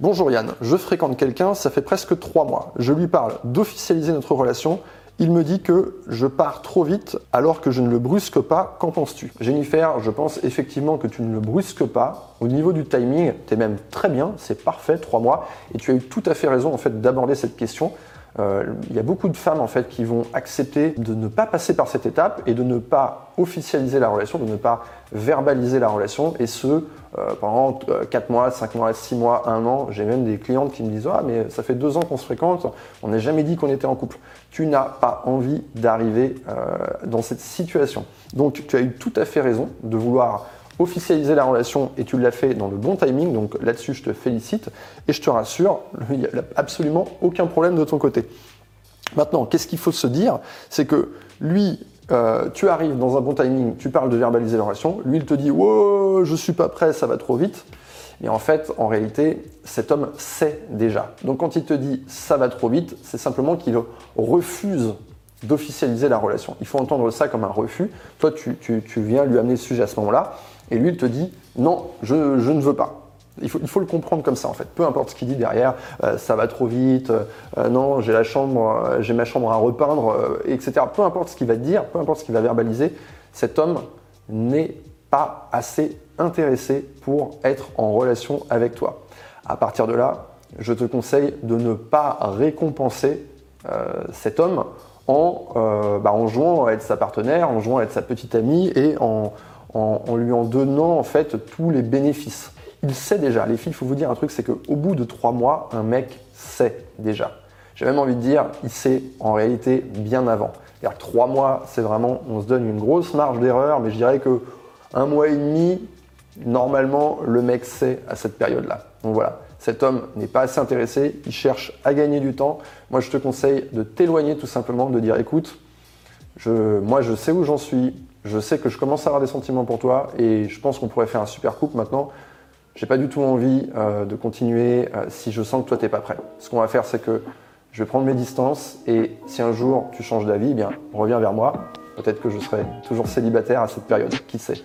Bonjour Yann, je fréquente quelqu'un, ça fait presque trois mois. Je lui parle d'officialiser notre relation. Il me dit que je pars trop vite alors que je ne le brusque pas. Qu'en penses-tu? Jennifer, je pense effectivement que tu ne le brusques pas. Au niveau du timing, tu es même très bien, c'est parfait, trois mois. Et tu as eu tout à fait raison en fait d'aborder cette question. Euh, il y a beaucoup de femmes en fait qui vont accepter de ne pas passer par cette étape et de ne pas officialiser la relation, de ne pas verbaliser la relation et ce euh, pendant 4 euh, mois, 5 mois, 6 mois, 1 an. J'ai même des clientes qui me disent Ah, mais ça fait 2 ans qu'on se fréquente, on n'a jamais dit qu'on était en couple. Tu n'as pas envie d'arriver dans cette situation. Donc tu as eu tout à fait raison de vouloir officialiser la relation et tu l'as fait dans le bon timing, donc là-dessus je te félicite et je te rassure, il n'y a absolument aucun problème de ton côté. Maintenant, qu'est-ce qu'il faut se dire? C'est que lui, euh, tu arrives dans un bon timing, tu parles de verbaliser la relation, lui il te dit Oh, je suis pas prêt, ça va trop vite. Et en fait, en réalité, cet homme sait déjà. Donc quand il te dit ça va trop vite, c'est simplement qu'il refuse d'officialiser la relation. Il faut entendre ça comme un refus. Toi, tu, tu viens lui amener le sujet à ce moment-là. Et lui, il te dit non, je, ne veux pas. Il faut, il faut, le comprendre comme ça en fait. Peu importe ce qu'il dit derrière, euh, ça va trop vite, euh, non, j'ai la chambre, euh, j'ai ma chambre à repeindre, etc. Peu importe ce qu'il va dire, peu importe ce qu'il va verbaliser, cet homme n'est pas assez intéressé pour être en relation avec toi. À partir de là, je te conseille de ne pas récompenser cet homme en, bah, en jouant à être sa partenaire, en jouant à être sa petite amie et en, en, lui en donnant en fait tous les bénéfices. Il sait déjà. Les filles, il faut vous dire un truc, c'est qu'au bout de trois mois, un mec sait déjà. J'ai même envie de dire, il sait en réalité bien avant. C'est-à-dire trois mois, c'est vraiment, on se donne une grosse marge d'erreur, mais je dirais que un mois et demi, normalement, le mec sait à cette période-là. Donc voilà, cet homme n'est pas assez intéressé, il cherche à gagner du temps. Moi, je te conseille de t'éloigner tout simplement, de dire écoute, moi, je sais où j'en suis, je sais que je commence à avoir des sentiments pour toi et je pense qu'on pourrait faire un super couple maintenant. J'ai pas du tout envie euh, de continuer euh, si je sens que toi t'es pas prêt. Ce qu'on va faire, c'est que je vais prendre mes distances et si un jour tu changes d'avis, eh bien reviens vers moi. Peut-être que je serai toujours célibataire à cette période, qui sait.